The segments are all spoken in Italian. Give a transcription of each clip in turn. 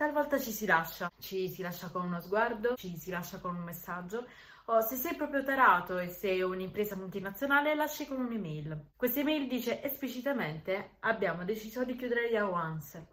talvolta ci si lascia, ci si lascia con uno sguardo, ci si lascia con un messaggio, o se sei proprio tarato e sei un'impresa multinazionale, lasci con un'email. Questa email dice esplicitamente abbiamo deciso di chiudere Yahoo Answer.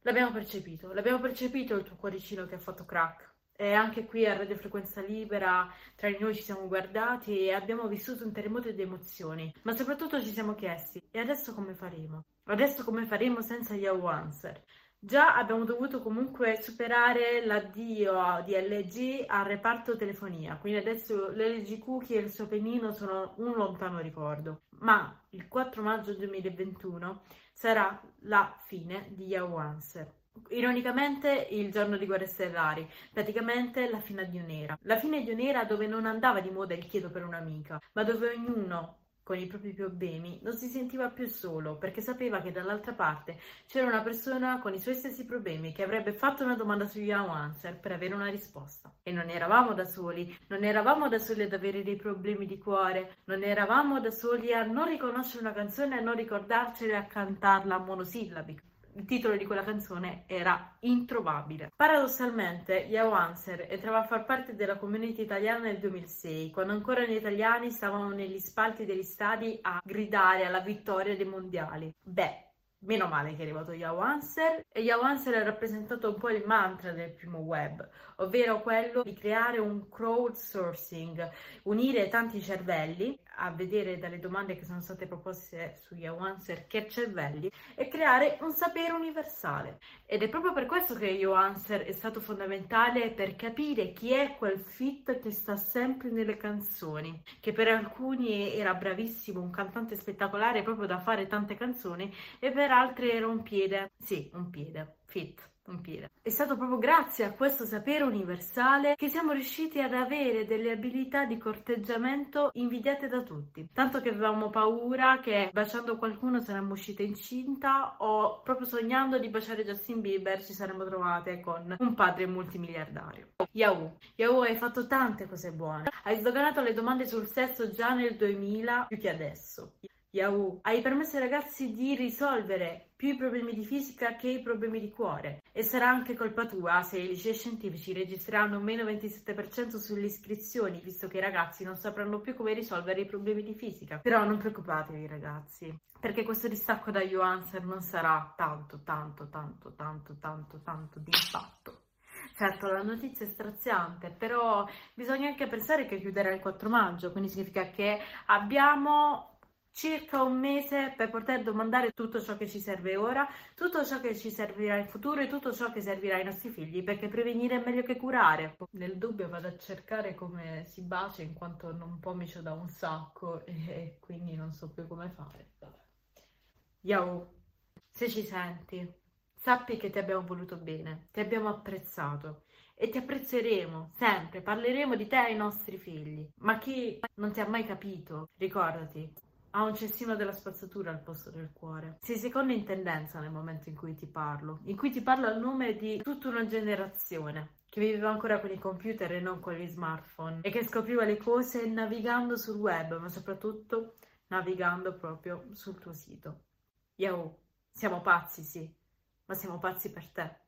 L'abbiamo percepito, l'abbiamo percepito il tuo cuoricino che ha fatto crack. E anche qui a Radio Frequenza Libera, tra di noi ci siamo guardati e abbiamo vissuto un terremoto di emozioni, ma soprattutto ci siamo chiesti, e adesso come faremo? Adesso come faremo senza Yahoo Answer? Già abbiamo dovuto comunque superare l'addio di LG al reparto telefonia, quindi adesso l'LG Cookie e il suo pennino sono un lontano ricordo. Ma il 4 maggio 2021 sarà la fine di Yahoo Answer. Ironicamente il giorno di Guerre Stellari, praticamente la fine di un'era. La fine di un'era dove non andava di moda il chiedo per un'amica, ma dove ognuno con i propri problemi, non si sentiva più solo perché sapeva che dall'altra parte c'era una persona con i suoi stessi problemi che avrebbe fatto una domanda su Yahoo Answer per avere una risposta. E non eravamo da soli, non eravamo da soli ad avere dei problemi di cuore, non eravamo da soli a non riconoscere una canzone e a non ricordarcela e a cantarla a monosillabi il titolo di quella canzone era introvabile. Paradossalmente, Yao Answer entrava a far parte della community italiana nel 2006, quando ancora gli italiani stavano negli spalti degli stadi a gridare alla vittoria dei mondiali. Beh, Meno male che è arrivato Yahoo Answer e Yahoo Answer ha rappresentato un po' il mantra del primo web, ovvero quello di creare un crowdsourcing, unire tanti cervelli a vedere dalle domande che sono state proposte su Yahoo Answer che cervelli e creare un sapere universale. Ed è proprio per questo che Yahoo Answer è stato fondamentale per capire chi è quel fit che sta sempre nelle canzoni, che per alcuni era bravissimo, un cantante spettacolare proprio da fare tante canzoni e per altri era un piede, sì, un piede, fit stato proprio grazie a questo sapere universale che siamo riusciti ad avere delle abilità di corteggiamento invidiate da tutti. Tanto che avevamo paura che baciando qualcuno saremmo uscite incinta o proprio sognando di baciare Justin Bieber ci saremmo trovate con un padre multimiliardario. Yahoo! Yahoo hai fatto tante cose buone. Hai sdoganato le domande sul sesso già nel 2000 più che adesso. Yahoo, hai permesso ai ragazzi di risolvere più i problemi di fisica che i problemi di cuore. E sarà anche colpa tua se i licei scientifici registreranno meno 27% sulle iscrizioni, visto che i ragazzi non sapranno più come risolvere i problemi di fisica. Però non preoccupatevi ragazzi, perché questo distacco da YouAnswer non sarà tanto, tanto, tanto, tanto, tanto, tanto di impatto. Certo, la notizia è straziante, però bisogna anche pensare che chiuderà il 4 maggio, quindi significa che abbiamo circa un mese per poter domandare tutto ciò che ci serve ora, tutto ciò che ci servirà in futuro e tutto ciò che servirà ai nostri figli, perché prevenire è meglio che curare. Nel dubbio vado a cercare come si bacia in quanto non pomicio da un sacco e quindi non so più come fare. Yo, se ci senti, sappi che ti abbiamo voluto bene, ti abbiamo apprezzato e ti apprezzeremo sempre, parleremo di te ai nostri figli. Ma chi non ti ha mai capito, ricordati, ha un cestino della spazzatura al posto del cuore. Sei secondo in tendenza nel momento in cui ti parlo, in cui ti parlo al nome di tutta una generazione che viveva ancora con i computer e non con gli smartphone e che scopriva le cose navigando sul web, ma soprattutto navigando proprio sul tuo sito. Yahoo, siamo pazzi, sì, ma siamo pazzi per te.